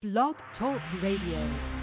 Blog Talk Radio.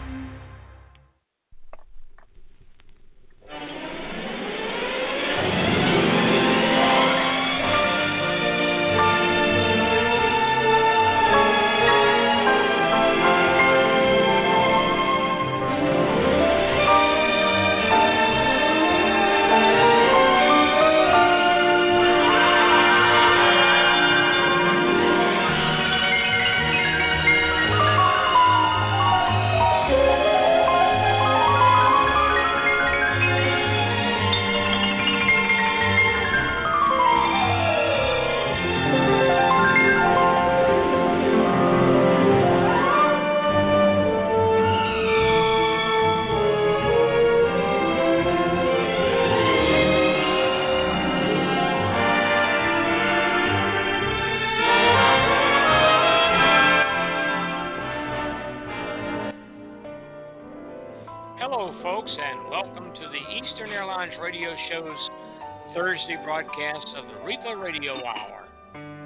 Broadcast of the REPA Radio Hour.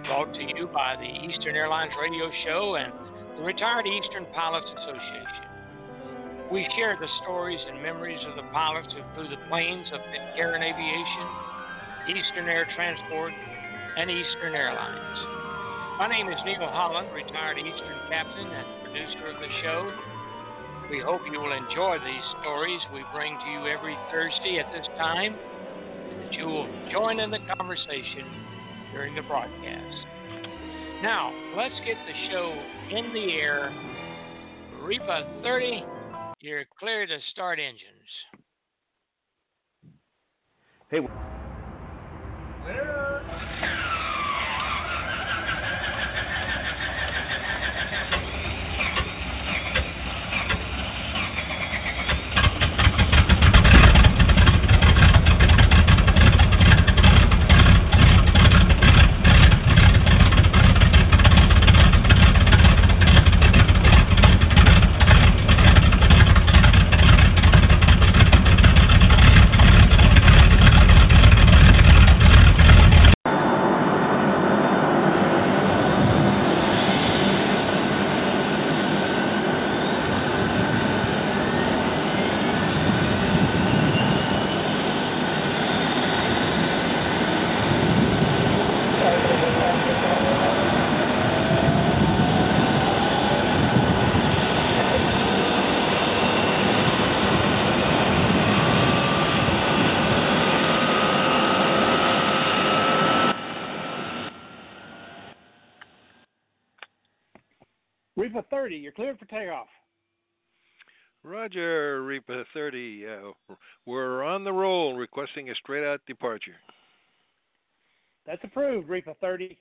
Brought to you by the Eastern Airlines Radio Show and the Retired Eastern Pilots Association. We share the stories and memories of the pilots who flew the planes of Pitcairn Aviation, Eastern Air Transport, and Eastern Airlines. My name is Neil Holland, retired Eastern captain and producer of the show. We hope you will enjoy these stories we bring to you every Thursday at this time, you will join in the conversation during the broadcast. Now, let's get the show in the air. REPA 30, you're clear to start engines. Hey. REPA 30, you're cleared for takeoff. Roger, REPA 30. Uh, we're on the roll, requesting a straight out departure. That's approved, REPA 30.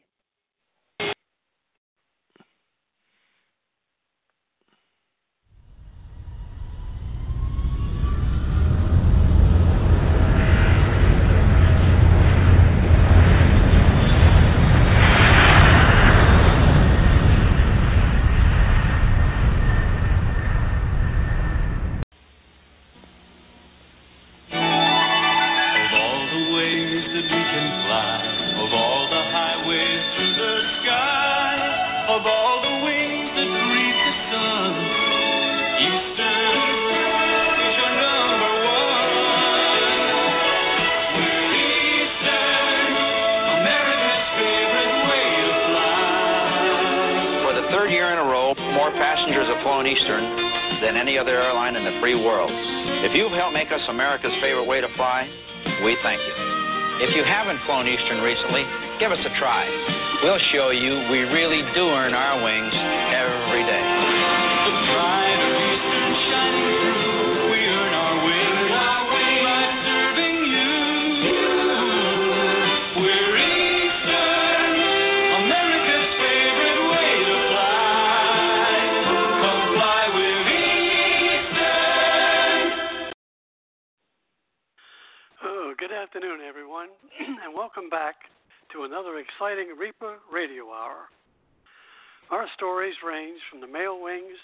From the Mailwings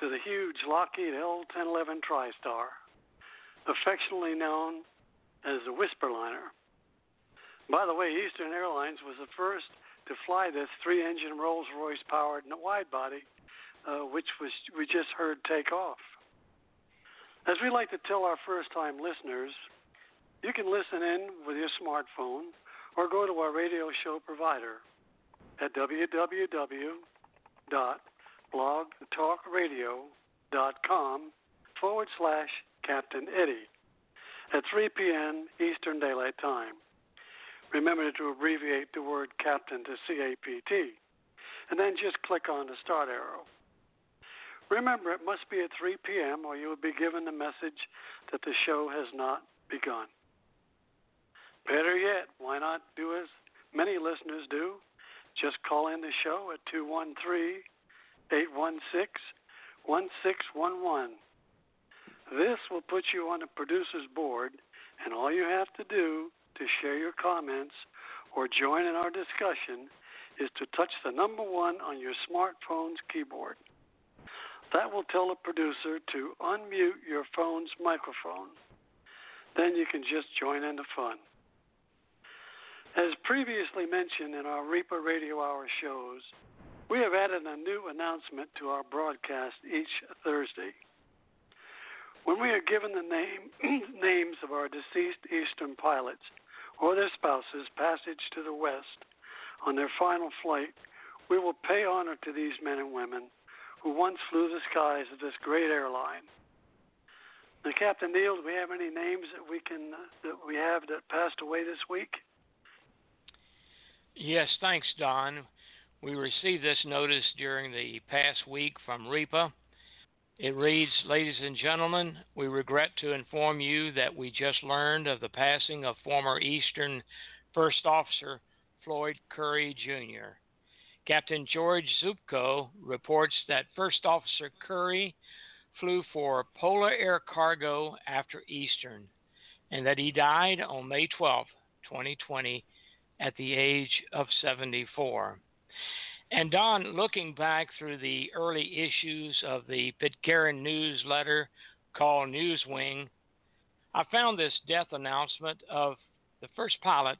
to the huge Lockheed L-1011 TriStar, affectionately known as the Whisperliner. By the way, Eastern Airlines was the first to fly this three engine Rolls Royce powered wide body uh, which was we just heard take off. As we like to tell our first-time listeners, you can listen in with your smartphone or go to our radio show provider at www.blogtalkradio.com forward slash Captain Eddie at 3 p.m. Eastern Daylight Time. Remember to abbreviate the word Captain to CAPT, and then just click on the start arrow. Remember, it must be at 3 p.m., or you will be given the message that the show has not begun. Better yet, why not do as many listeners do? Just call in the show at 213 816 1611. This will put you on the producer's board, and all you have to do to share your comments or join in our discussion is to touch the number one on your smartphone's keyboard. That will tell the producer to unmute your phone's microphone. Then you can just join in the fun. As previously mentioned in our REPA Radio Hour shows, we have added a new announcement to our broadcast each Thursday. When we are given the name, names of our deceased Eastern pilots or their spouses passage to the West on their final flight, we will pay honor to these men and women who once flew the skies of this great airline. Now, Captain Neil, do we have any names that we can that we have that passed away this week? Yes, thanks, Don. We received this notice during the past week from REPA. It reads Ladies and gentlemen, we regret to inform you that we just learned of the passing of former Eastern First Officer Floyd Curry Jr. Captain George Zupko reports that First Officer Curry flew for Polar Air Cargo after Eastern and that he died on May 12, 2020, at the age of 74. And Don, looking back through the early issues of the Pitcairn newsletter called Newswing, I found this death announcement of the first pilot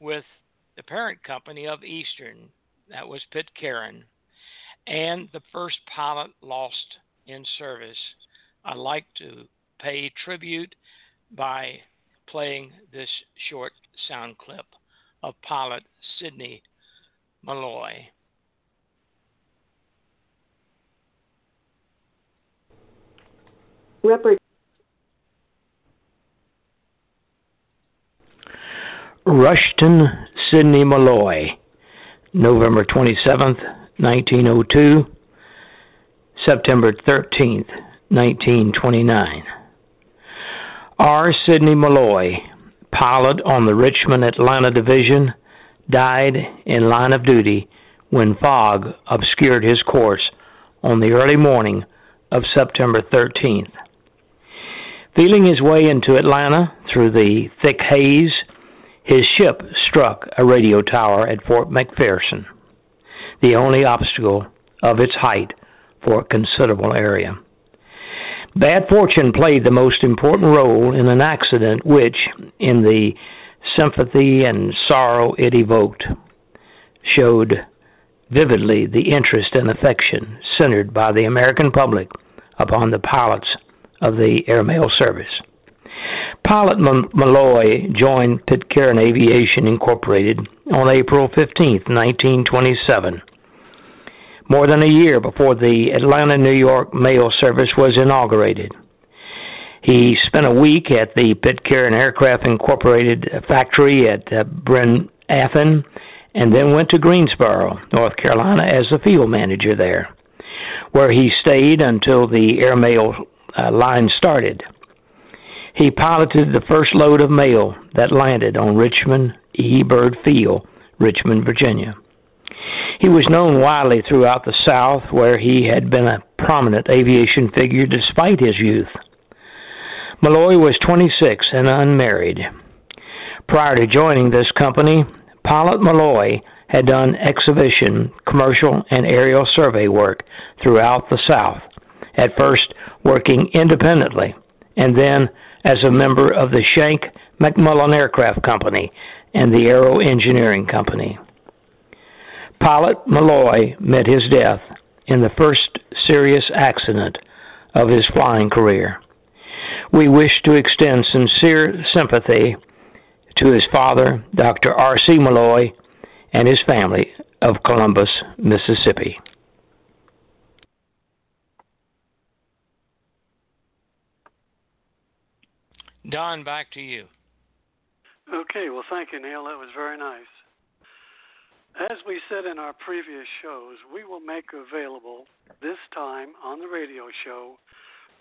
with the parent company of Eastern, that was Pitcairn, and the first pilot lost in service. I'd like to pay tribute by playing this short sound clip of pilot Sidney Malloy. Rupert. Rushton Sidney Malloy, November 27th, 1902, September 13th, 1929. R. Sidney Malloy, pilot on the Richmond Atlanta Division, died in line of duty when fog obscured his course on the early morning of September 13th. Feeling his way into Atlanta through the thick haze, his ship struck a radio tower at Fort McPherson, the only obstacle of its height for a considerable area. Bad fortune played the most important role in an accident which, in the sympathy and sorrow it evoked, showed vividly the interest and affection centered by the American public upon the pilots of the airmail service. Pilot M- Malloy joined Pitcairn Aviation Incorporated on April 15, 1927, more than a year before the Atlanta New York mail service was inaugurated. He spent a week at the Pitcairn Aircraft Incorporated factory at uh, Bryn Athyn and then went to Greensboro, North Carolina as a field manager there, where he stayed until the airmail uh, line started. He piloted the first load of mail that landed on Richmond E. Byrd Field, Richmond, Virginia. He was known widely throughout the South, where he had been a prominent aviation figure despite his youth. Malloy was 26 and unmarried. Prior to joining this company, Pilot Malloy had done exhibition, commercial, and aerial survey work throughout the South, at first working independently, and then as a member of the Schenck McMullen Aircraft Company and the Aero Engineering Company. Pilot Malloy met his death in the first serious accident of his flying career. We wish to extend sincere sympathy to his father, Dr. R.C. Malloy, and his family of Columbus, Mississippi. Don, back to you. Okay, well, thank you, Neil. That was very nice. As we said in our previous shows, we will make available this time on the radio show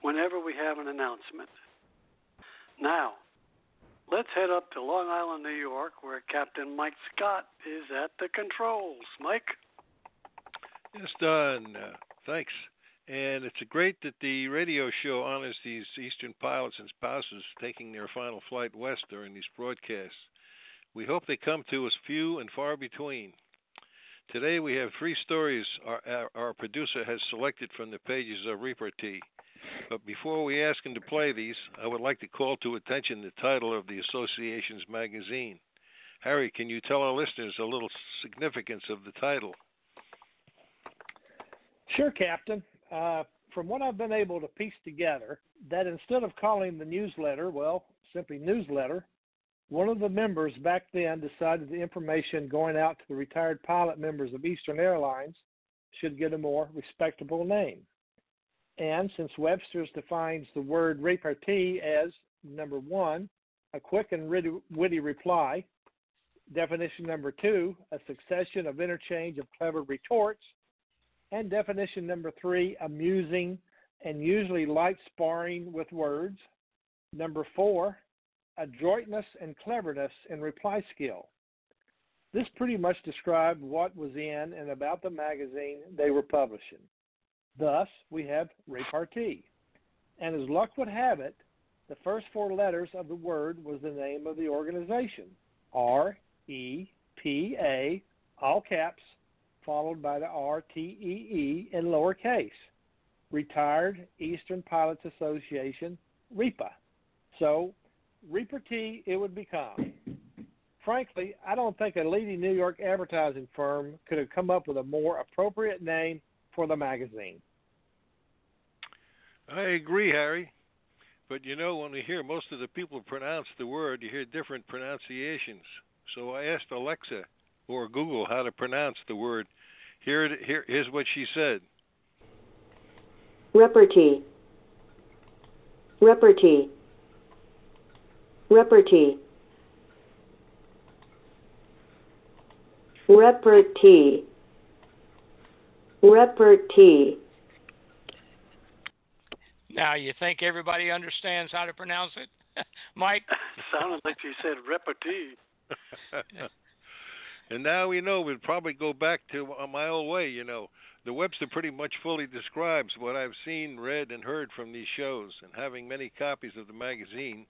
whenever we have an announcement. Now, let's head up to Long Island, New York, where Captain Mike Scott is at the controls. Mike? Yes, Don. Uh, thanks. And it's great that the radio show honors these Eastern pilots and spouses taking their final flight west during these broadcasts. We hope they come to us few and far between. Today we have three stories our, our, our producer has selected from the pages of Repartee. But before we ask him to play these, I would like to call to attention the title of the association's magazine. Harry, can you tell our listeners a little significance of the title? Sure, Captain. Uh, from what I've been able to piece together, that instead of calling the newsletter, well, simply newsletter, one of the members back then decided the information going out to the retired pilot members of Eastern Airlines should get a more respectable name. And since Webster's defines the word repartee as number one, a quick and witty reply, definition number two, a succession of interchange of clever retorts, and definition number three, amusing and usually light sparring with words. Number four, adroitness and cleverness in reply skill. This pretty much described what was in and about the magazine they were publishing. Thus, we have repartee. And as luck would have it, the first four letters of the word was the name of the organization R E P A, all caps, followed by the RTEE in lowercase. Retired Eastern Pilots Association, REPA. So, repartee it would become. Frankly, I don't think a leading New York advertising firm could have come up with a more appropriate name for the magazine. I agree, Harry. But you know, when we hear most of the people pronounce the word, you hear different pronunciations. So I asked Alexa or Google how to pronounce the word. Here, here here's what she said. Repartee. Repartee. Repartee. Repartee. Repartee. Now, you think everybody understands how to pronounce it? Mike? Sounded like you said repartee. and now we know we'd probably go back to my old way, you know. The Webster pretty much fully describes what I've seen, read, and heard from these shows, and having many copies of the magazine,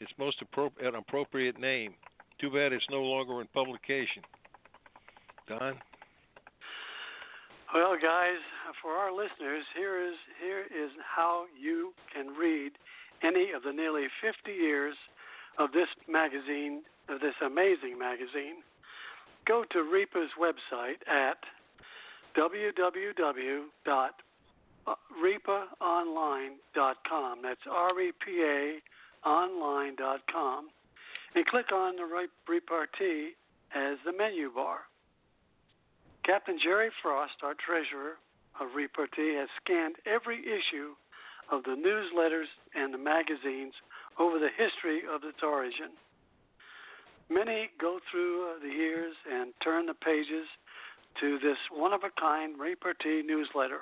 it's most appro- an appropriate name. Too bad it's no longer in publication. Don? Well, guys, for our listeners, here is here is how you can read any of the nearly 50 years of this magazine, of this amazing magazine. Go to REPA's website at www.repaonline.com. That's R-E-P-A online.com, and click on the repartee as the menu bar. Captain Jerry Frost, our treasurer of Repartee, has scanned every issue of the newsletters and the magazines over the history of its origin. Many go through uh, the years and turn the pages to this one of a kind Repartee newsletter,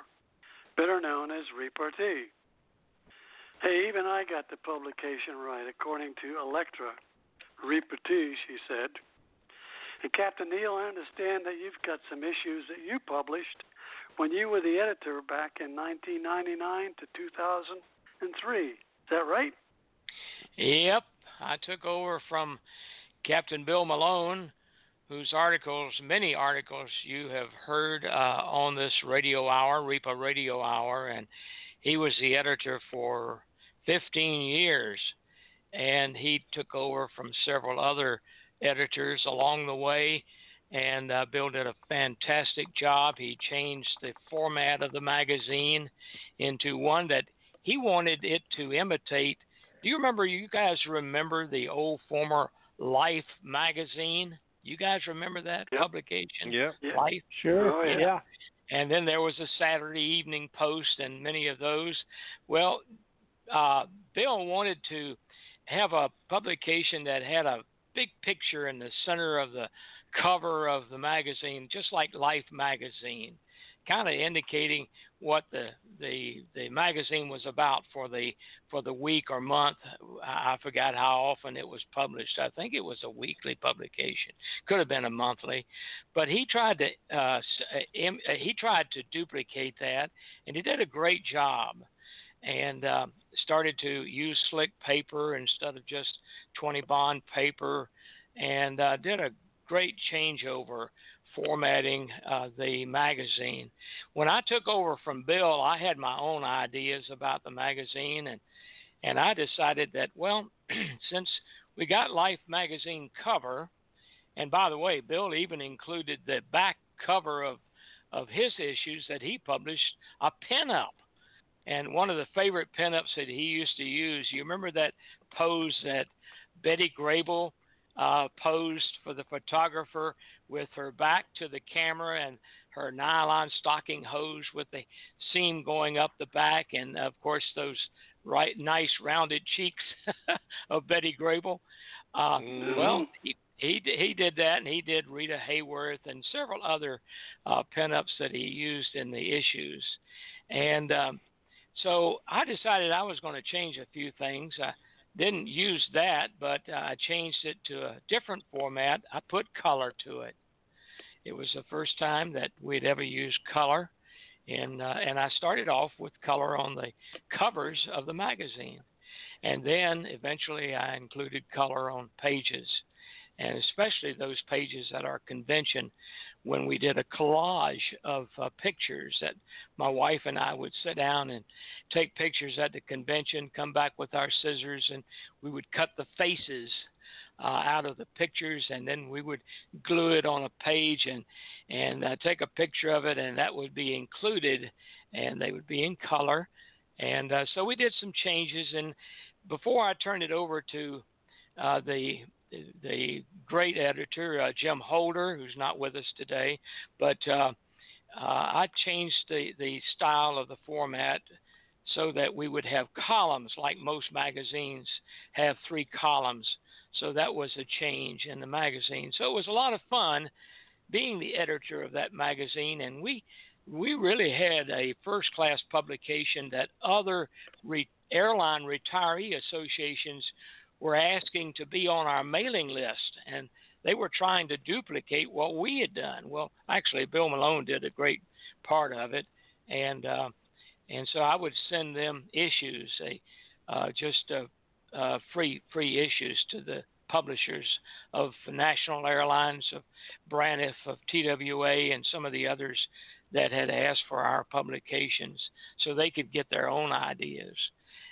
better known as Repartee. Hey, even I got the publication right, according to Electra. Repartee, she said. And Captain Neil, I understand that you've got some issues that you published when you were the editor back in 1999 to 2003. Is that right? Yep. I took over from Captain Bill Malone, whose articles, many articles, you have heard uh, on this radio hour, REPA Radio Hour, and he was the editor for 15 years. And he took over from several other editors along the way, and uh, Bill did a fantastic job. He changed the format of the magazine into one that he wanted it to imitate. Do you remember? You guys remember the old former Life magazine? You guys remember that Yep. publication? Yeah. Yeah. Life. Sure. Oh, yeah. yeah. And then there was a Saturday Evening Post and many of those. Well, uh, Bill wanted to have a publication that had a big picture in the center of the cover of the magazine, just like Life magazine, kind of indicating what the the the magazine was about for the for the week or month. I forgot how often it was published. I think it was a weekly publication. Could have been a monthly, but he tried to uh, uh, uh, he tried to duplicate that, and he did a great job. And uh, started to use slick paper instead of just 20 bond paper, and uh, did a great changeover formatting uh, the magazine. When I took over from Bill, I had my own ideas about the magazine, and and I decided that well, since we got Life magazine cover, and by the way, Bill even included the back cover of of his issues that he published a pinup. And one of the favorite pinups that he used to use, you remember that pose that Betty Grable uh, posed for the photographer with her back to the camera and her nylon stocking hose with the seam going up the back, and of course those right nice rounded cheeks of Betty Grable. Uh, Mhm. Well, he, he he did that, and he did Rita Hayworth and several other uh, pinups that he used in the issues, and um, so I decided I was going to change a few things. I didn't use that, but uh, I changed it to a different format. I put color to it. It was the first time that we'd ever used color, and uh, and I started off with color on the covers of the magazine, and then eventually I included color on pages, and especially those pages at our convention when we did a collage of uh, pictures that my wife and I would sit down and take pictures at the convention, come back with our scissors, and we would cut the faces uh, out of the pictures, and then we would glue it on a page and and uh, take a picture of it, and that would be included, and they would be in color, and uh, so we did some changes. And before I turn it over to uh, the the great editor uh, Jim Holder, who's not with us today, but uh, uh, I changed the the style of the format so that we would have columns like most magazines have three columns. So that was a change in the magazine. So it was a lot of fun being the editor of that magazine, and we we really had a first class publication that other re- airline retiree associations were asking to be on our mailing list, and they were trying to duplicate what we had done. Well, actually, Bill Malone did a great part of it, and uh, and so I would send them issues, uh, just free free issues to the publishers of National Airlines, of Braniff, of TWA, and some of the others that had asked for our publications, so they could get their own ideas.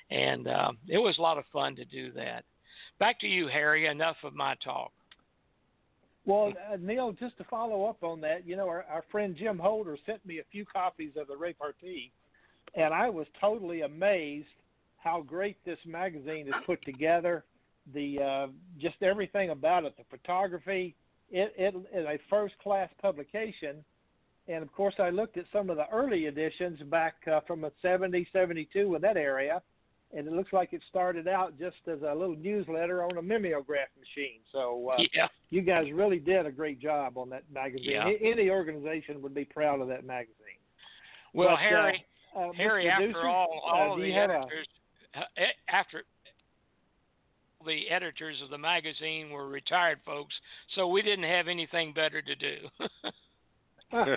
And uh, it was a lot of fun to do that. Back to you, Harry. Enough of my talk. Well, uh, Neil, just to follow up on that, you know, our, our friend Jim Holder sent me a few copies of the repartee, and I was totally amazed how great this magazine is put together. The uh, just everything about it, the photography, it, it is a first class publication. And of course, I looked at some of the early editions back uh, from the 70, 72 in that area, and it looks like it started out just as a little newsletter on a mimeograph machine. So uh, yeah, you guys really did a great job on that magazine. Yeah. Any organization would be proud of that magazine. well, But, uh, Harry. Uh, Harry, Mr. after all, uh, all the have a- editors, uh, after the editors of the magazine were retired folks, so we didn't have anything better to do.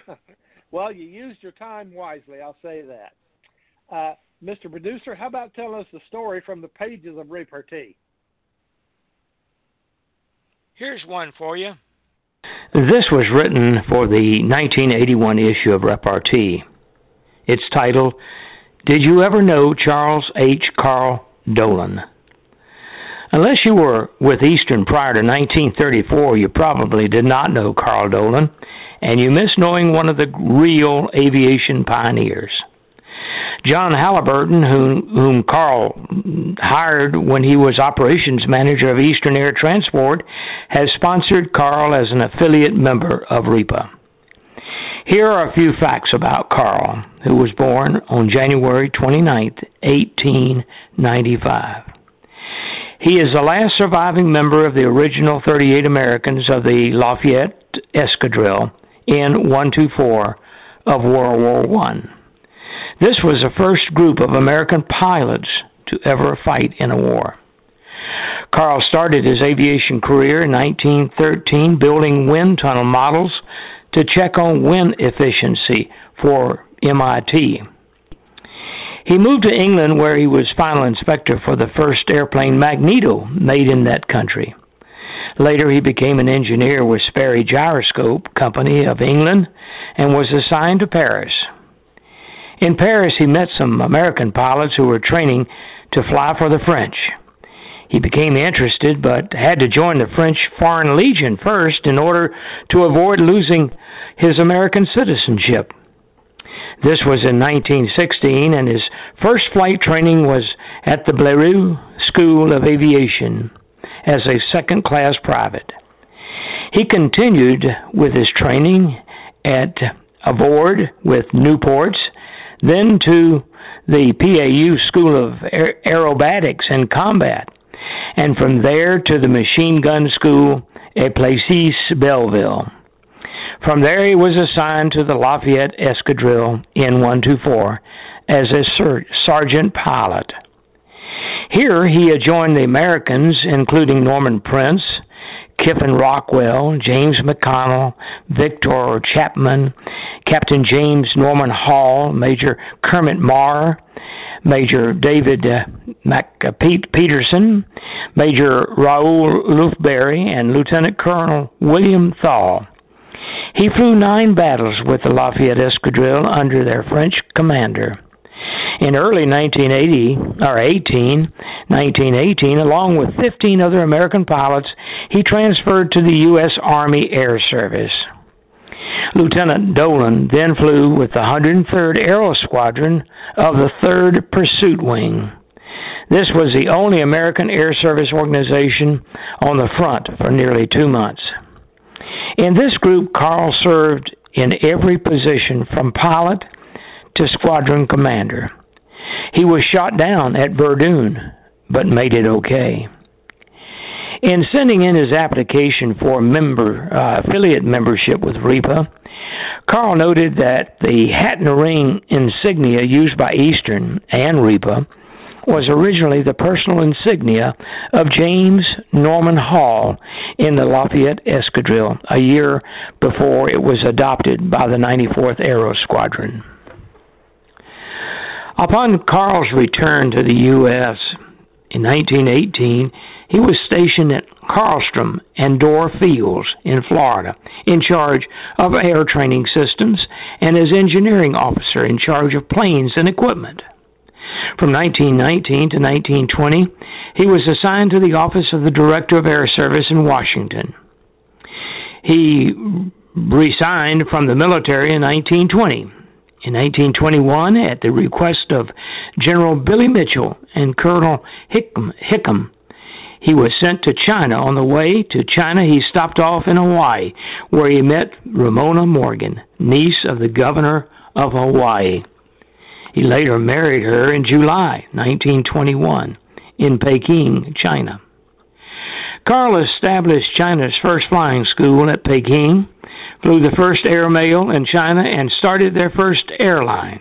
well, you used your time wisely. I'll say that. Mr. Producer, how about telling us the story from the pages of repartee? Here's one for you. This was written for the 1981 issue of Repartee. It's titled, Did You Ever Know Charles H. Carl Dolan? Unless you were with Eastern prior to 1934, you probably did not know Carl Dolan, and you miss knowing one of the real aviation pioneers. John Halliburton, whom, whom Carl hired when he was operations manager of Eastern Air Transport, has sponsored Carl as an affiliate member of REPA. Here are a few facts about Carl, who was born on January 29, 1895. He is the last surviving member of the original 38 Americans of the Lafayette Escadrille N124 of World War I. This was the first group of American pilots to ever fight in a war. Carl started his aviation career in 1913 building wind tunnel models to check on wind efficiency for MIT. He moved to England where he was final inspector for the first airplane Magneto made in that country. Later, he became an engineer with Sperry Gyroscope Company of England and was assigned to Paris. In Paris, he met some American pilots who were training to fly for the French. He became interested, but had to join the French Foreign Legion first in order to avoid losing his American citizenship. This was in 1916, and his first flight training was at the Blériot School of Aviation as a second class private. He continued with his training at Avord with Nieuports then to the PAU School of Aerobatics and Combat, and from there to the Machine Gun School at Plessis Belleville. From there, he was assigned to the Lafayette Escadrille N124 as a ser- sergeant pilot. Here, he joined the Americans, including Norman Prince, Kiffin Rockwell, James McConnell, Victor Chapman, Captain James Norman Hall, Major Kermit Marr, Major David uh, Peterson, Major Raoul Lufbery, and Lieutenant Colonel William Thaw. He flew nine battles with the Lafayette Escadrille under their French commander. In early 1980, or 18, 1918, along with 15 other American pilots, he transferred to the U.S. Army Air Service. Lieutenant Dolan then flew with the 103rd Aero Squadron of the 3rd Pursuit Wing. This was the only American Air Service organization on the front for nearly two months. In this group, Carl served in every position from pilot to squadron commander. He was shot down at Verdun, but made it okay. In sending in his application for member uh, affiliate membership with REPA, Carl noted that the hat and ring insignia used by Eastern and REPA was originally the personal insignia of James Norman Hall in the Lafayette Escadrille a year before it was adopted by the 94th Aero Squadron. Upon Carl's return to the U.S. in 1918, he was stationed at Carlstrom and Dorr Fields in Florida, in charge of air training systems, and as engineering officer in charge of planes and equipment. From 1919 to 1920, he was assigned to the office of the Director of Air Service in Washington. He resigned from the military in 1920 in 1921, at the request of General Billy Mitchell and Colonel Hickam, Hickam, he was sent to China. On the way to China, he stopped off in Hawaii, where he met Ramona Morgan, niece of the governor of Hawaii. He later married her in July 1921 in Peking, China. Carl established China's first flying school at Peking flew the first airmail in China, and started their first airline.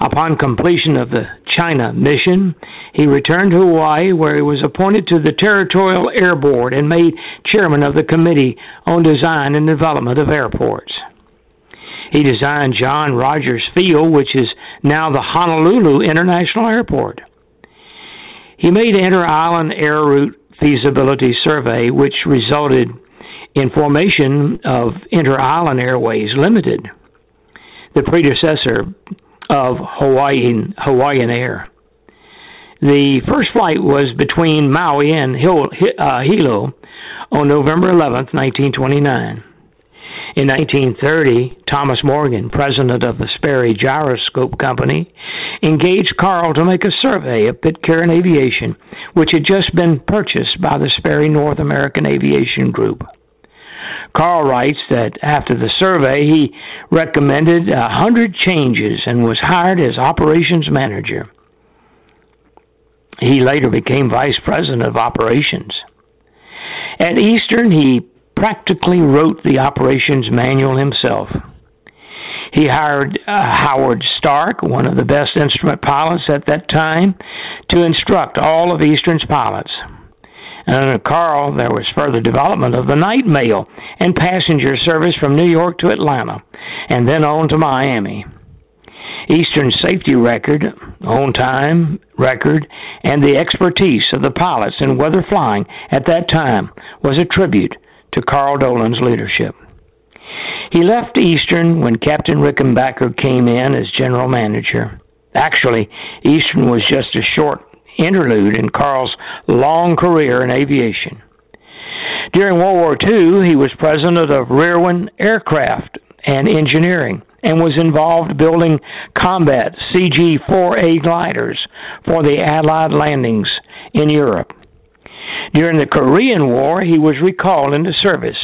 Upon completion of the China mission, he returned to Hawaii, where he was appointed to the Territorial Air Board and made chairman of the Committee on Design and Development of Airports. He designed John Rodgers Field, which is now the Honolulu International Airport. He made Inter Island Air Route Feasibility Survey, which resulted in formation of Inter Island Airways Limited, the predecessor of Hawaiian, Hawaiian Air. The first flight was between Maui and uh, Hilo on November 11, 1929. In 1930, Thomas Morgan, president of the Sperry Gyroscope Company, engaged Carl to make a survey of Pitcairn Aviation, which had just been purchased by the Sperry North American Aviation Group. Carl writes that after the survey, he recommended a hundred changes and was hired as operations manager. He later became vice president of operations. At Eastern, he practically wrote the operations manual himself. He hired uh, Howard Stark, one of the best instrument pilots at that time, to instruct all of Eastern's pilots. And under Carl, there was further development of the night mail and passenger service from New York to Atlanta, and then on to Miami. Eastern safety record, on time record, and the expertise of the pilots in weather flying at that time was a tribute to Carl Dolan's leadership. He left Eastern when Captain Rickenbacker came in as general manager. Actually, Eastern was just a short interlude in Carl's long career in aviation. During World War II, he was president of Rearwin Aircraft and Engineering and was involved building combat CG 4A gliders for the Allied landings in Europe. During the Korean War, he was recalled into service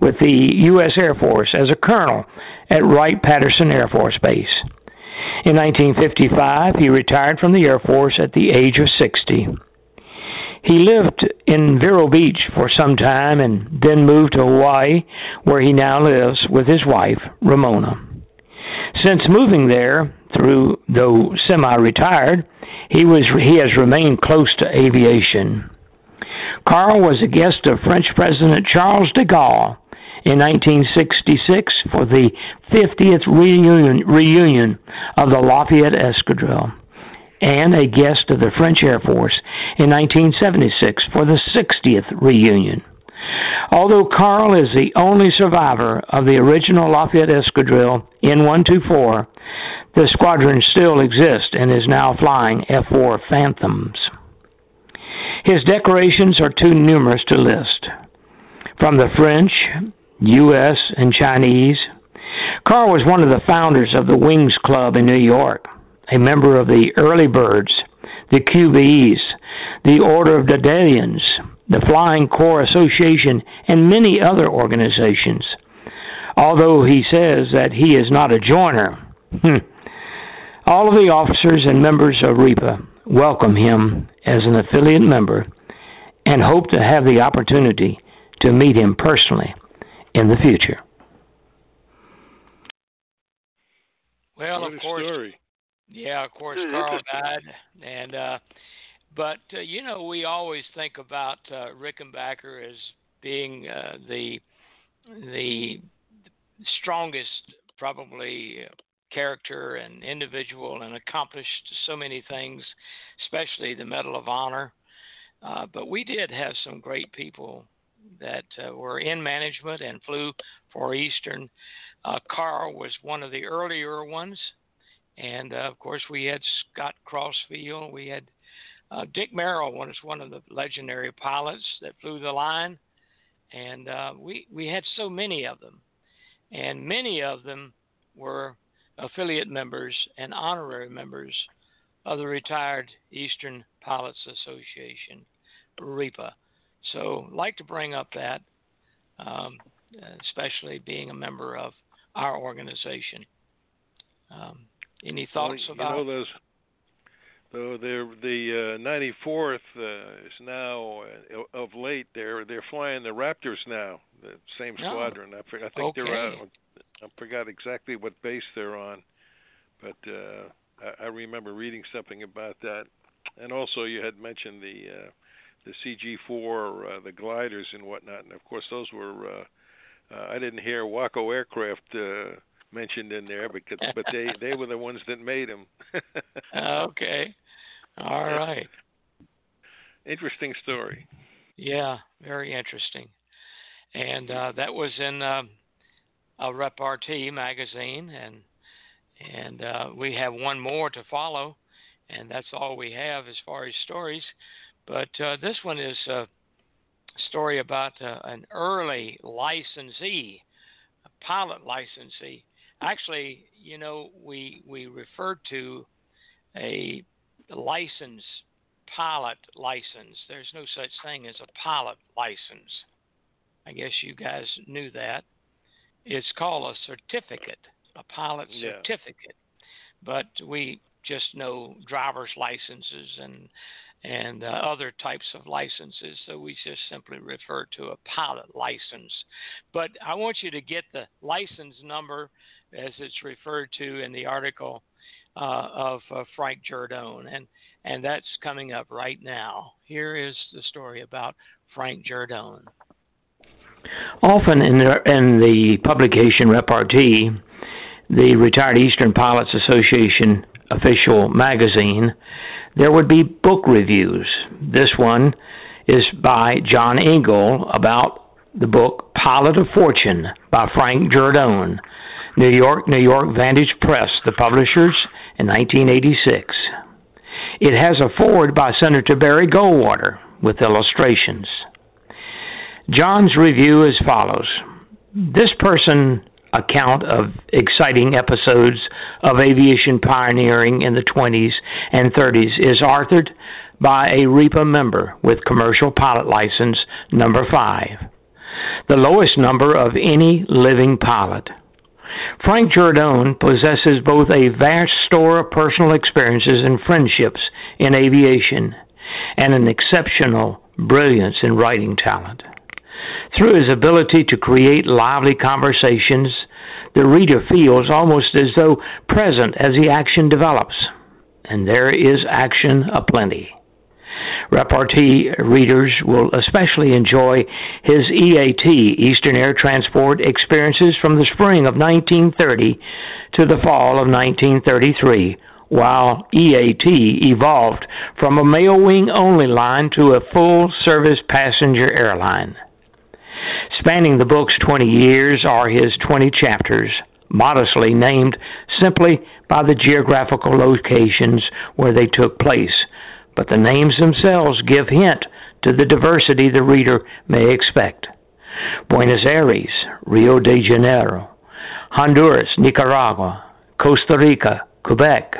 with the U.S. Air Force as a colonel at Wright Patterson Air Force Base. In 1955, he retired from the Air Force at the age of 60. He lived in Vero Beach for some time and then moved to Hawaii, where he now lives with his wife, Ramona. Since moving there, through though semi-retired, he he has remained close to aviation. Carl was a guest of French President Charles de Gaulle in 1966 for the 50th reunion, reunion of the Lafayette Escadrille, and a guest of the French Air Force in 1976 for the 60th reunion. Although Carl is the only survivor of the original Lafayette Escadrille N124, the squadron still exists and is now flying F 4 Phantoms. His decorations are too numerous to list. From the French, U.S., and Chinese, Carl was one of the founders of the Wings Club in New York, a member of the Early Birds, the QBs, the Order of Daedalians, the Flying Corps Association, and many other organizations. Although he says that he is not a joiner, hmm, all of the officers and members of REPA welcome him as an affiliate member and hope to have the opportunity to meet him personally in the future. Well, what of course, story. yeah, of course, Carl died, and uh, but uh, you know we always think about uh, Rickenbacker as being uh, the the strongest, probably uh, character and individual and accomplished so many things, especially the Medal of Honor. Uh, but we did have some great people that uh, were in management and flew for Eastern. Uh, Carl was one of the earlier ones. And uh, of course, we had Scott Crossfield. We had uh, Dick Merrill was one of the legendary pilots that flew the line. And uh, we, we had so many of them. And many of them were affiliate members and honorary members of the Retired Eastern Pilots Association, REPA. So, like to bring up that, um, especially being a member of our organization. Um, any thoughts well, about? You know those. Though they're the uh, 94th uh, is now uh, of late they're they're flying the Raptors now, the same Oh, squadron. I, I think okay. they're out. I forgot exactly what base they're on, but uh, I, I remember reading something about that. And also, you had mentioned the uh, the CG4, uh, the gliders and whatnot, and of course, those were. Uh, uh, I didn't hear Waco Aircraft uh, mentioned in there, because but they they were the ones that made them. okay. All right. Interesting story. Yeah, very interesting. And uh, that was in uh, a Repartee magazine, and and uh, we have one more to follow, and that's all we have as far as stories. But uh, this one is a story about uh, an early licensee, a pilot licensee. Actually, you know, we we refer to a license pilot license. There's no such thing as a pilot license. I guess you guys knew that. It's called a certificate, a pilot Yeah. certificate. But we just know driver's licenses and and uh, other types of licenses, so we just simply refer to a pilot license. But I want you to get the license number as it's referred to in the article uh, of uh, Frank Giordone, and and that's coming up right now. Here is the story about Frank Giordone. Often in the, in the publication Repartee, the Retired Eastern Pilots Association official magazine, there would be book reviews. This one is by John Engel about the book Pilot of Fortune by Frank Giordone, New York, New York Vantage Press, the publishers, in 1986. It has a foreword by Senator Barry Goldwater with illustrations. John's review as follows This person account of exciting episodes of aviation pioneering in the 20s and 30s is authored by a REPA member with commercial pilot license number 5, the lowest number of any living pilot. Frank Giordone possesses both a vast store of personal experiences and friendships in aviation and an exceptional brilliance in writing talent. Through his ability to create lively conversations, the reader feels almost as though present as the action develops. And there is action aplenty. Repartee readers will especially enjoy his EAT, Eastern Air Transport, experiences from the spring of 1930 to the fall of 1933, while EAT evolved from a mail wing only line to a full service passenger airline. Spanning the book's 20 years are his 20 chapters, modestly named simply by the geographical locations where they took place, but the names themselves give hint to the diversity the reader may expect. Buenos Aires, Rio de Janeiro, Honduras, Nicaragua, Costa Rica, Quebec,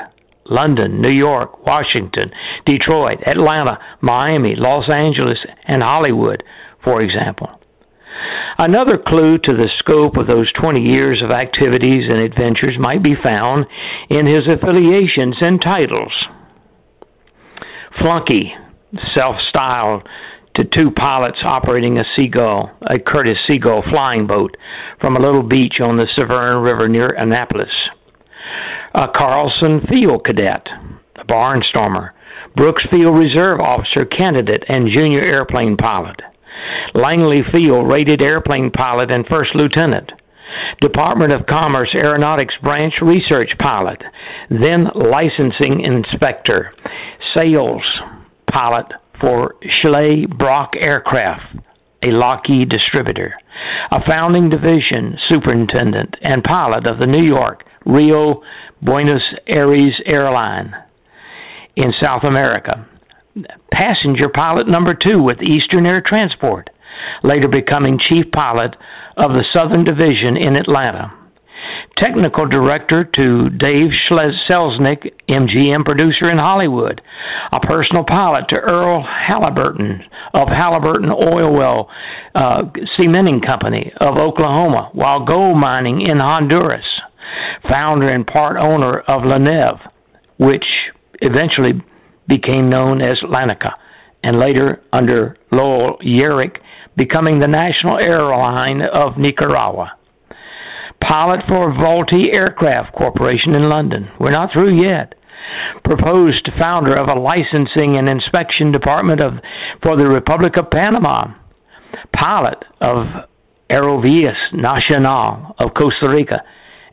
London, New York, Washington, Detroit, Atlanta, Miami, Los Angeles, and Hollywood, for example. Another clue to the scope of those 20 years of activities and adventures might be found in his affiliations and titles. Flunky, self styled to two pilots operating a Seagull, a Curtiss Seagull flying boat from a little beach on the Severn River near Annapolis. A Carlstrom Field cadet, a barnstormer, Brooks Field Reserve officer candidate and junior airplane pilot. Langley Field rated airplane pilot and first lieutenant. Department of Commerce Aeronautics Branch research pilot, then licensing inspector, sales pilot for Schley Brock Aircraft, a Lockheed distributor, a founding division superintendent and pilot of the New York, Rio, Buenos Aires airline in South America. Passenger pilot number two with Eastern Air Transport, later becoming chief pilot of the Southern Division in Atlanta. Technical director to Dave Selznick, MGM producer in Hollywood. A personal pilot to Erle Halliburton of Halliburton Oil Well uh, Cementing Company of Oklahoma while gold mining in Honduras. Founder and part owner of LaNev, which eventually became known as Lanica, and later under Lowell Yerex, becoming the national airline of Nicaragua. Pilot for Vultee Aircraft Corporation in London. We're not through yet. Proposed founder of a licensing and inspection department of for the Republic of Panama. Pilot of Aerovías Nacional of Costa Rica.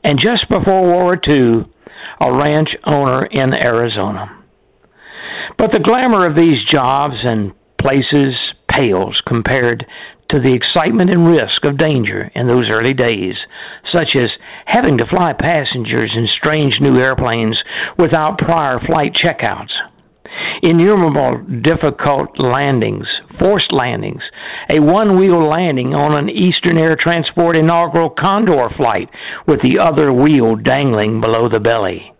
And just before World War II, a ranch owner in Arizona. But the glamour of these jobs and places pales compared to the excitement and risk of danger in those early days, such as having to fly passengers in strange new airplanes without prior flight checkouts. Innumerable difficult landings, forced landings, a one wheel landing on an Eastern Air Transport inaugural Condor flight with the other wheel dangling below the belly.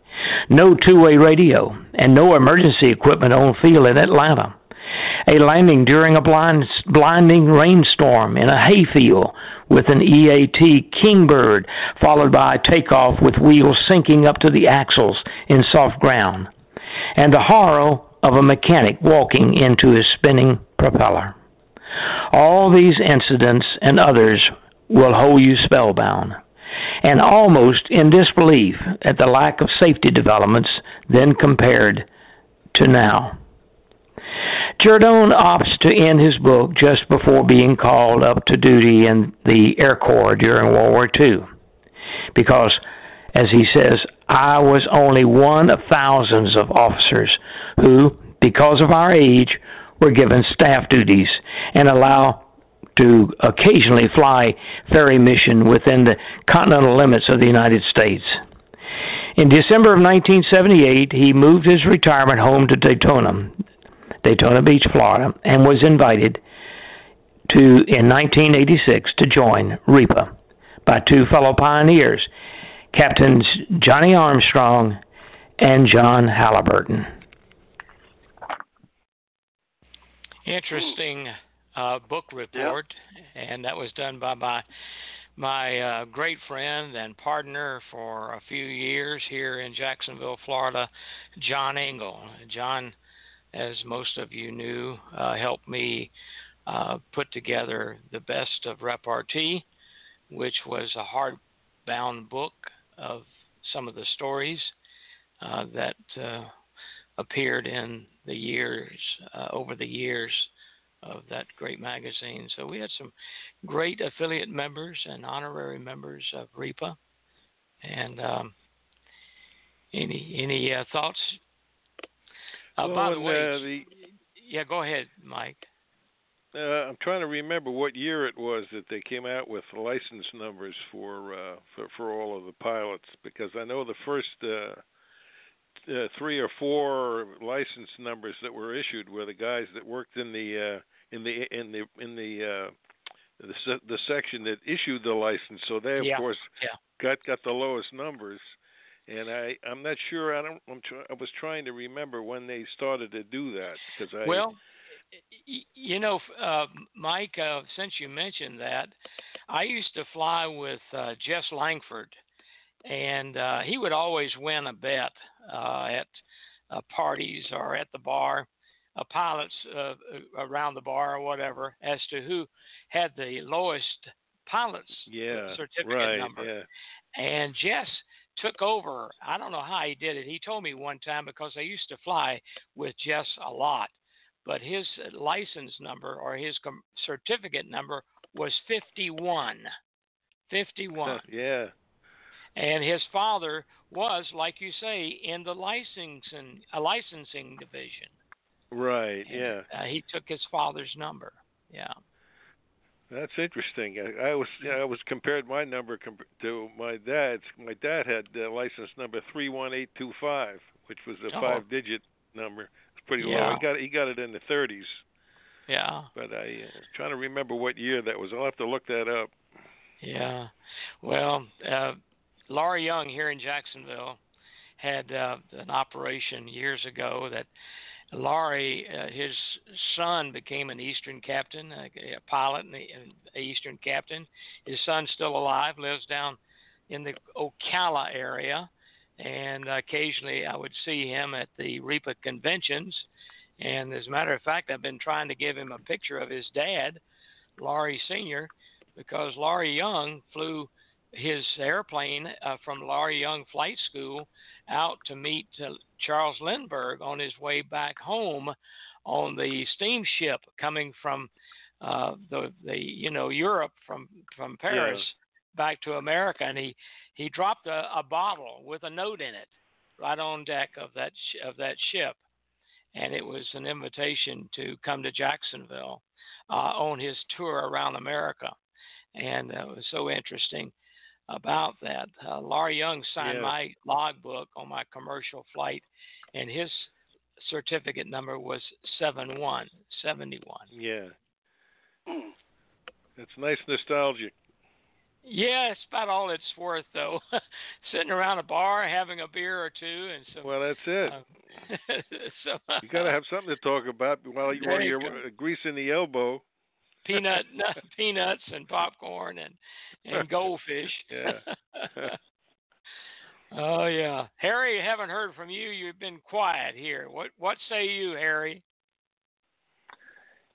No two way radio, and no emergency equipment on field in Atlanta a landing during a blind, blinding rainstorm in a hayfield with an EAT Kingbird, followed by a takeoff with wheels sinking up to the axles in soft ground, and the horror of a mechanic walking into his spinning propeller. All these incidents and others will hold you spellbound and almost in disbelief at the lack of safety developments then compared to now. Giordone opts to end his book just before being called up to duty in the Air Corps during World War II. Because, as he says, I was only one of thousands of officers who, because of our age, were given staff duties and allowed to occasionally fly ferry mission within the continental limits of the United States. In December of 1978, he moved his retirement home to Daytona, Daytona Beach, Florida, and was invited to in 1986 to join REPA by two fellow pioneers, Captains Johnny Armstrong and John Halliburton. Interesting uh, book report, yep. and that was done by my my uh, great friend and partner for a few years here in Jacksonville, Florida, John Engel. John as most of you knew, uh, helped me uh, put together the best of repartee, which was a hardbound book of some of the stories uh, that uh, appeared in the years uh, over the years of that great magazine. So we had some great affiliate members and honorary members of REPA. And um, any any uh, thoughts uh, well, by the way, uh, the, yeah, go ahead, Mike. Uh, I'm trying to remember what year it was that they came out with license numbers for uh, for for all of the pilots because I know the first uh, three or four license numbers that were issued were the guys that worked in the uh, in the in the in the uh, the, se- the section that issued the license. So they of yeah. course yeah. got got the lowest numbers and I I'm not sure. I don't. I'm try, I was trying to remember when they started to do that because I. Well, you know, uh, Mike, uh, since you mentioned that, I used to fly with uh, Jess Langford, and uh, he would always win a bet uh, at uh, parties or at the bar, uh, pilots uh, around the bar or whatever, as to who had the lowest pilot's yeah, certificate right, number. Yeah. And Jess took over. I don't know how he did it. He told me one time because I used to fly with Jess a lot, but his license number or his certificate number was 51. 51. yeah. And his father was, like you say, in the licensing a licensing division. Right. And, yeah. Uh, he took his father's number. Yeah. That's interesting. I, I was I was compared my number to my dad's. My dad had uh, license number three one eight two five, which was a oh. five digit number. It's pretty yeah. low. He got he got it in the thirties. Yeah. But I uh, trying to remember what year that was. I'll have to look that up. Yeah. Well, uh, Laura Young here in Jacksonville had uh, an operation years ago that Laurie, uh, his son became an Eastern captain, a, a pilot, and an Eastern captain. His son's still alive, lives down in the Ocala area, and occasionally I would see him at the REPA conventions. And as a matter of fact, I've been trying to give him a picture of his dad, Laurie Sr., because Laurie Yonge flew his airplane uh, from Laurie Yonge Flight School out to meet uh, Charles Lindbergh on his way back home on the steamship coming from uh, the the you know Europe from from Paris yeah. back to America, and he he dropped a, a bottle with a note in it right on deck of that sh- of that ship, and it was an invitation to come to Jacksonville uh, on his tour around America, and uh, it was so interesting about that. Uh, Laurie Yonge signed Yeah. my logbook on my commercial flight, and his certificate number was 71, 71. Yeah, Hmm. it's nice nostalgic. Yeah, it's about all it's worth, though. Sitting around a bar, having a beer or two, and so. Well, that's it. uh, so You got to have something to talk about while, you, There while you you're uh, greasing the elbow. Peanut nut, peanuts and popcorn and and goldfish. Yeah. oh yeah, Harry. Haven't heard from you. You've been quiet here. What what say you, Harry?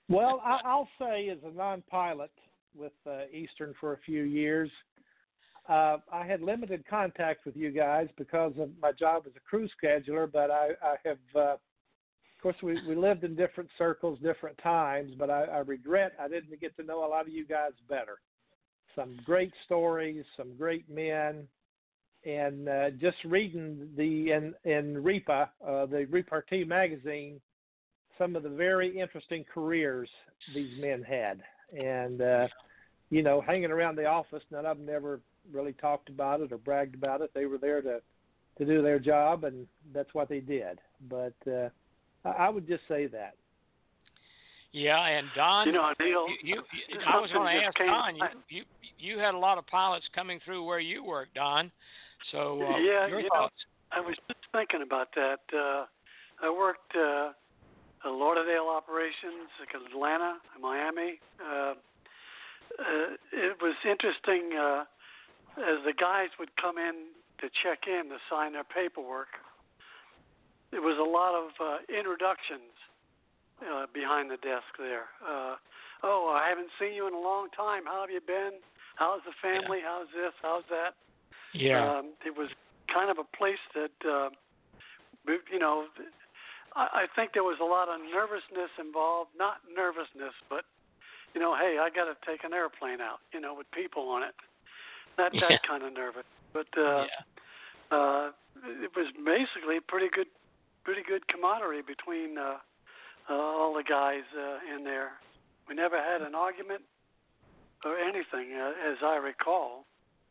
Well, I, I'll say as a non-pilot with uh, Eastern for a few years, uh, I had limited contact with you guys because of my job as a crew scheduler. But I, I have, uh, of course, we, we lived in different circles, different times. But I, I regret I didn't get to know a lot of you guys better. Some great stories, some great men, and uh, just reading the in in REPA, uh, the Repartee magazine some of the very interesting careers these men had. And, uh, you know, hanging around the office, none of them never really talked about it or bragged about it. They were there to, to do their job, and that's what they did. But uh, I I would just say that. Yeah, and Don. You know, Neil, you, you, something I was going to ask came- Don. You, you you had a lot of pilots coming through where you work, Don. So uh, Yeah, your you know, thoughts? I was just thinking about that. Uh, I worked uh, uh, Lauderdale operations, like Atlanta, Miami. Uh, uh, it was interesting uh, as the guys would come in to check in to sign their paperwork. There was a lot of uh, introductions uh, behind the desk there. Uh, oh, I haven't seen you in a long time. How have you been? How's the family? How's this? How's that? Yeah. Um, it was kind of a place that, uh, you know, I, I think there was a lot of nervousness involved. Not nervousness, but you know, hey, I got to take an airplane out, you know, with people on it. That Yeah. that kind of nervous. But uh, yeah. uh, it was basically pretty good, pretty good camaraderie between uh, uh, all the guys uh, in there. We never had an argument or anything, uh, as I recall.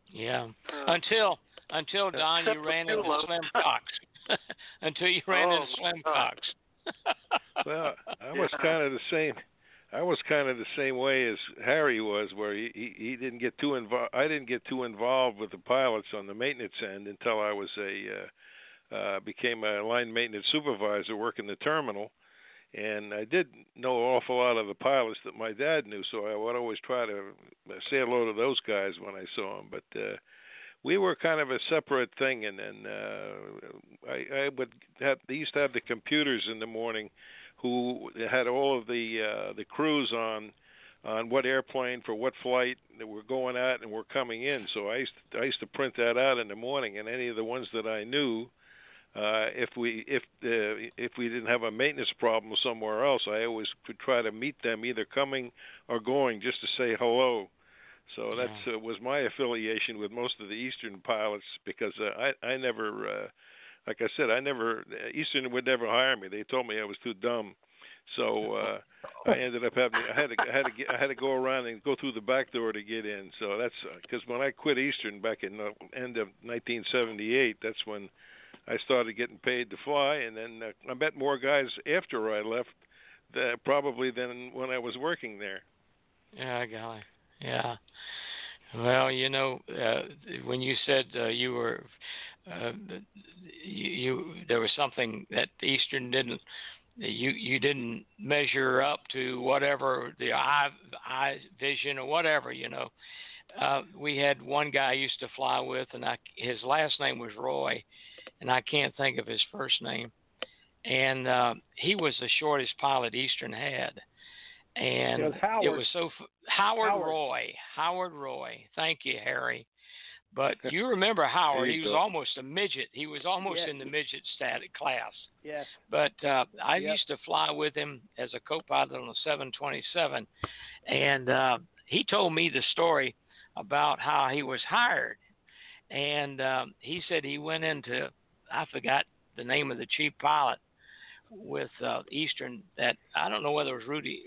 Yeah. Uh, Until until Don, you ran into Bulow. Slim Cox. until you ran Oh, into Slim God. Cox. Well, I was Yeah. kind of the same. I was kind of the same way as Harry was, where he he, he didn't get too involved. I didn't get too involved with the pilots on the maintenance end until I was a uh, uh, became a line maintenance supervisor working the terminal, and I did know an awful lot of the pilots that my dad knew. So I would always try to say hello to those guys when I saw them. But uh, we were kind of a separate thing, and then uh, I, I would have. They used to have the computers in the morning who had all of the uh, the crews on on what airplane for what flight that we're going at and we're coming in. So I used to, I used to print that out in the morning, and any of the ones that I knew, uh, if we if uh, if we didn't have a maintenance problem somewhere else, I always would try to meet them either coming or going just to say hello. So that's uh, was my affiliation with most of the Eastern pilots because uh, I I never. Uh, like I said, I never Eastern would never hire me. They told me I was too dumb, so uh, I ended up having I had to I had to get, I had to go around and go through the back door to get in. So that's because when I quit Eastern back in the end of 1978, that's when I started getting paid to fly, and then uh, I met more guys after I left, that probably than when I was working there. Yeah, golly. Yeah. Well, you know, uh, when you said uh, you were, uh, you, you there was something that Eastern didn't, you you didn't measure up to whatever the eye eye vision or whatever. You know, uh, we had one guy I used to fly with, and I his last name was Roy, and I can't think of his first name, and uh, he was the shortest pilot Eastern had and It was Howard. it was so f- Howard, Howard. Roy. Howard Roy. Thank you, Harry. But you remember Howard? There He you was go. almost a midget. He was almost Yeah. in the midget static class. Yes. But uh, I Yep. used to fly with him as a co-pilot on the 727, and uh, he told me the story about how he was hired. And um, he said he went into I forgot the name of the chief pilot with uh, Eastern that I don't know whether it was Rudy.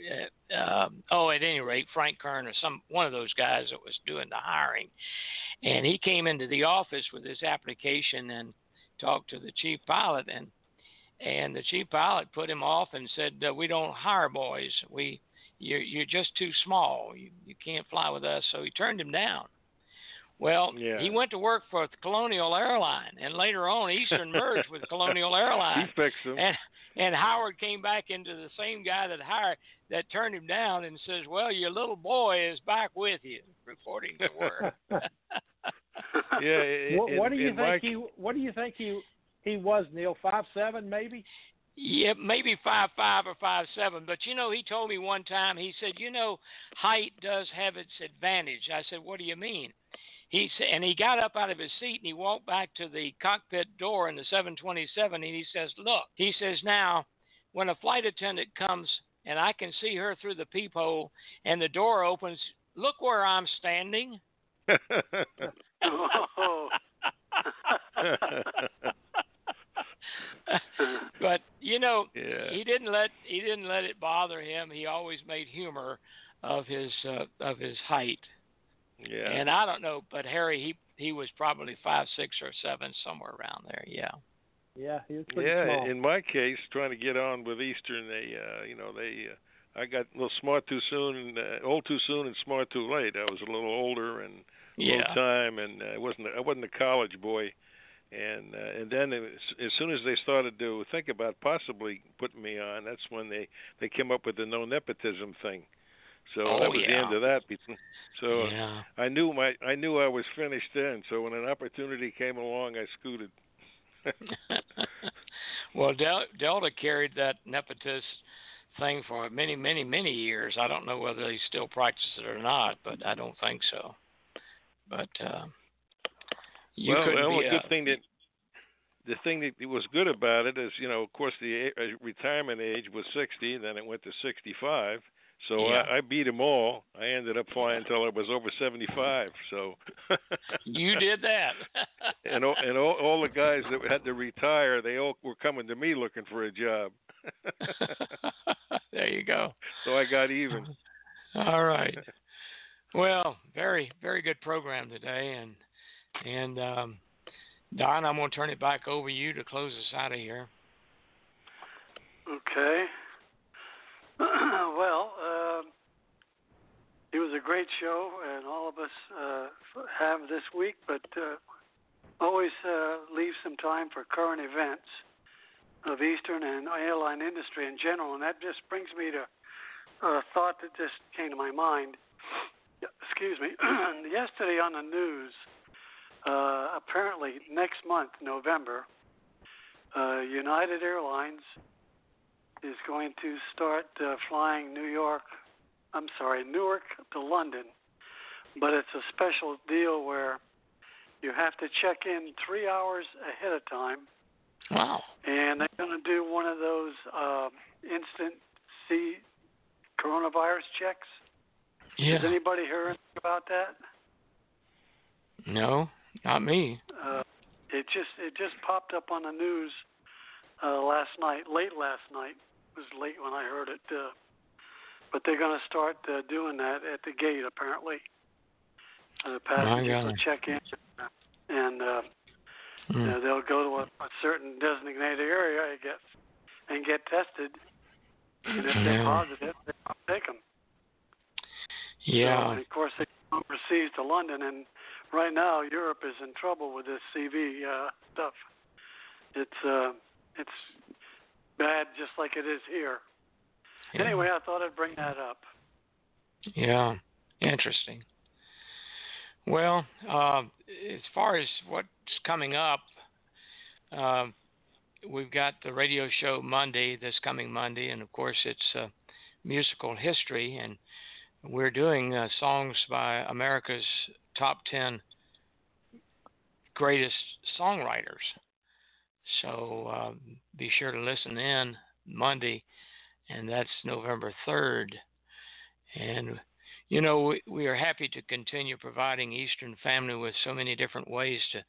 Uh, um, oh, at any rate, Frank Kern or some one of those guys that was doing the hiring, and he came into the office with his application and talked to the chief pilot and and the chief pilot put him off and said uh, we don't hire boys. We you're you're just too small. You you can't fly with us. So he turned him down well Yeah. he went to work for the colonial airline and later on eastern merged with colonial airline He fixed them. and and Howard came back into the same guy that hired that turned him down and says, "Well, your little boy is back with you," reporting to work. yeah. in- what, what do you in my think he? What do you think he he was? Neil five seven maybe. Yeah, maybe five five or five seven. But you know, he told me one time. He said, "You know, height does have its advantage." I said, "What do you mean?" He and he got up out of his seat and he walked back to the cockpit door in the 727 and he says, "Look," he says, "Now, when a flight attendant comes and I can see her through the peephole and the door opens, look where I'm standing." But you know, Yeah. he didn't let he didn't let it bother him. He always made humor of his uh, of his height. Yeah. And I don't know, but Harry he he was probably five six or seven somewhere around there. Yeah. Yeah, he was pretty yeah, small. in my case, trying to get on with Eastern, they, uh, you know, they, uh, I got a little smart too soon, and uh, old too soon, and smart too late. I was a little older and Yeah. low time, and uh, I wasn't, I wasn't a college boy, and uh, and then as, as soon as they started to think about possibly putting me on, that's when they they came up with the no nepotism thing. So Oh, that was the end of that. So yeah. I knew my, I knew I was finished then. So when an opportunity came along, I scooted. well, Del- Delta carried that nepotist thing for many, many, many years. I don't know whether they still practice it or not, but I don't think so. But uh, you well, couldn't the be only a- good thing that the thing that was good about it is, you know, of course, the a- uh, retirement age was 60, then it went to 65. So Yeah. I, I beat them all. I ended up flying until I was over 75. So you did that. and all, and all, all the guys that had to retire, they all were coming to me looking for a job. there you go. So I got even. All right. Well, very, very good program today, and and um, Don, I'm going to turn it back over to you to close us out of here. Okay. well, um it was a great show, and all of us uh, have this week, but uh, always uh, leave some time for current events of Eastern and airline industry in general, and that just brings me to a thought that just came to my mind. Excuse me. Yesterday on the news, uh, apparently next month, November, uh, United Airlines is going to start uh, flying New York, I'm sorry, Newark to London. But it's a special deal where you have to check in three hours ahead of time, Wow. and they're going to do one of those uh, instant C coronavirus checks. Yeah. Has anybody heard about that? No, not me. Uh, it just it just popped up on the news uh, last night, late last night. It was late when I heard it. Uh, but they're going to start uh, doing that at the gate apparently. Uh, passengers will check in, and uh, Hmm. you know, they'll go to a, a certain designated area, I guess, and get tested. And if they're positive, they'll take them. Yeah. So, of course, they go overseas to London, and right now Europe is in trouble with this CV uh, stuff. It's uh, it's bad, just like it is here. yeah. Anyway, I thought I'd bring that up. Yeah, interesting. Well, uh, as far as what's coming up, uh, we've got the radio show Monday, this coming Monday, and of course it's uh, musical history, and we're doing uh, songs by America's top 10 greatest songwriters. So uh, be sure to listen in Monday, and that's November 3rd. And you know, we, we are happy to continue providing Eastern family with so many different ways to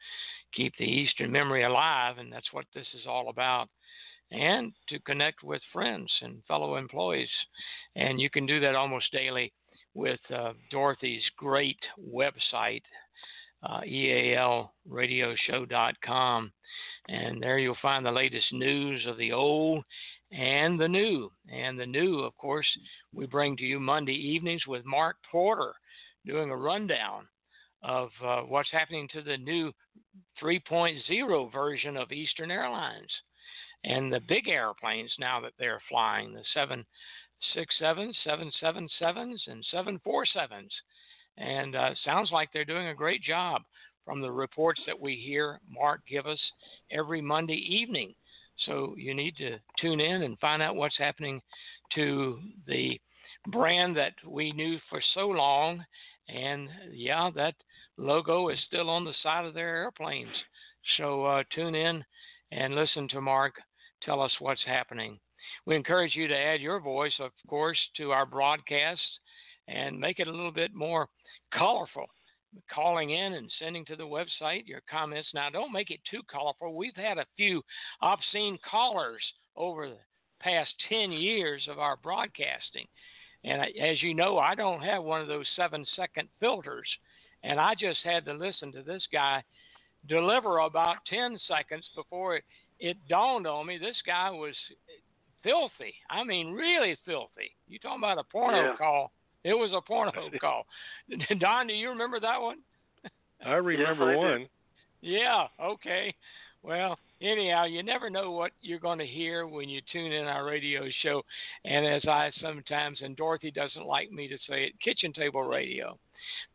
keep the Eastern memory alive, and that's what this is all about. and to connect with friends and fellow employees. And you can do that almost daily with uh, Dorothy's great website, uh, ealradioshow.com. And there you'll find the latest news of the old and the new. And the new, of course, we bring to you Monday evenings with Mark Porter doing a rundown of uh, what's happening to the new 3.0 version of Eastern Airlines and the big airplanes now that they're flying the 767s, 777s, and 747s. And uh, sounds like they're doing a great job from the reports that we hear Mark give us every Monday evening. So you need to tune in and find out what's happening to the brand that we knew for so long. And yeah, that logo is still on the side of their airplanes. So uh, tune in and listen to Mark tell us what's happening. We encourage you to add your voice, of course, to our broadcast and make it a little bit more colorful. Calling in and sending to the website your comments. Now, don't make it too colorful. We've had a few obscene callers over the past 10 years of our broadcasting. And as you know, I don't have one of those seven second filters. And I just had to listen to this guy deliver about 10 seconds before it dawned on me this guy was filthy. I mean, really filthy. You talking about a porno Yeah. call? It was a porno call. Don, do you remember that one? I remember I do. one. Yeah. Okay. Well, anyhow, you never know what you're going to hear when you tune in our radio show. And as I sometimes, and Dorothy doesn't like me to say it, kitchen table radio.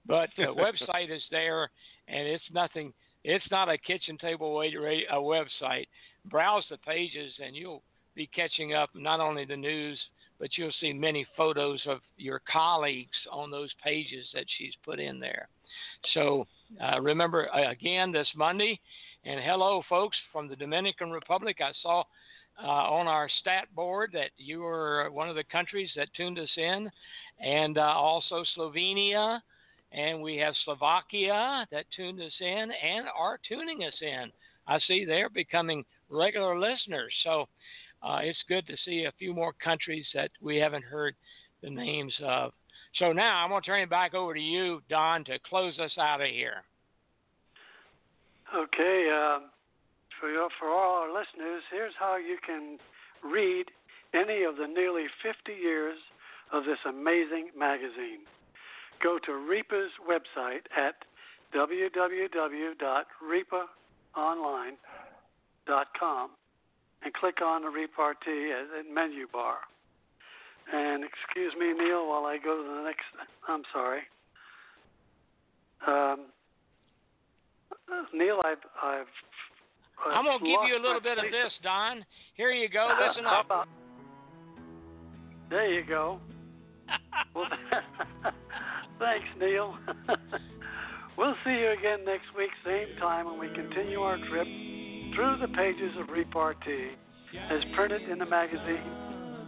But the website is there, and it's nothing. It's not a kitchen table wa- ra- a website. Browse the pages, and you'll be catching up not only the news, but you'll see many photos of your colleagues on those pages that she's put in there. So uh, remember uh, again this Monday, and hello, folks from the Dominican Republic. I saw uh, on our stat board that you were one of the countries that tuned us in, and uh, also Slovenia, and we have Slovakia that tuned us in and are tuning us in. I see they're becoming regular listeners. So uh, it's good to see a few more countries that we haven't heard the names of. So now I'm going to turn it back over to you, Don, to close us out of here. Okay, um, for your, for all our listeners, here's how you can read any of the nearly 50 years of this amazing magazine. Go to REPA's website at www.repaonline.com and click on the repartee menu bar. And excuse me, Neil, while I go to the next. I'm sorry. Um, uh, Neil, I've, I've. I've I'm going to give you a little bit of this, Don. Here you go. Listen How up. There you go. Well, thanks, Neil. we'll see you again next week, same time, when we continue our trip through the pages of Repartee as printed in the magazine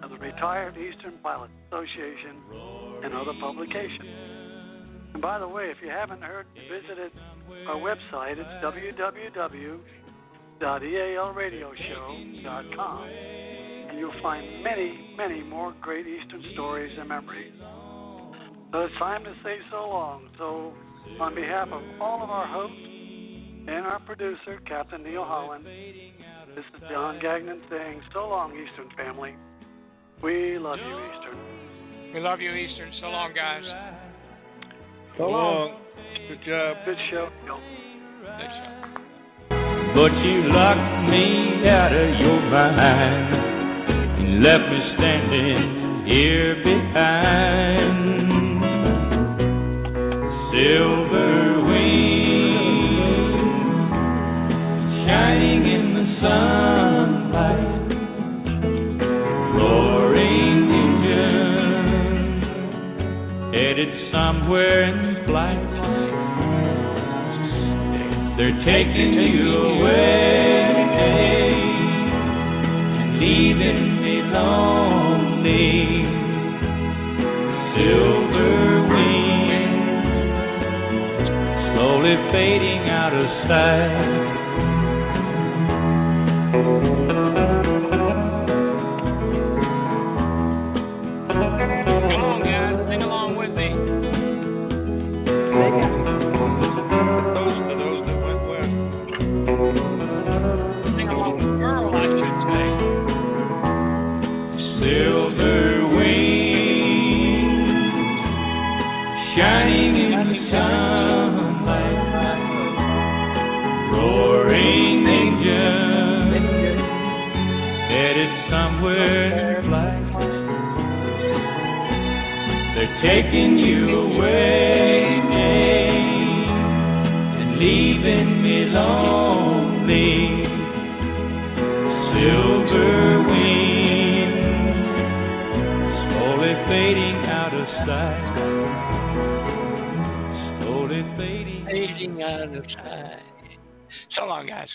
of the Retired Eastern Pilot Association and other publications. And by the way, if you haven't heard, visited our website, it's www.ealradioshow.com and you'll find many, many more great Eastern stories and memories. So it's time to say so long. So, on behalf of all of our hosts and our producer, Captain Neil Holland, this is John Gagnon saying so long, Eastern family. We love you, Eastern. We love you, Eastern. So long, guys. So long. Good job. Good show. Neil. Good show. But you locked me out of your mind and left me standing here behind. Silver in the roaring headed somewhere in. They're taking you away and leaving me lonely. Silver wings slowly fading out of sight. Taking you away and leaving me lonely. Silver wings slowly fading out of sight. Slowly fading. Fading out of sight. So long, guys.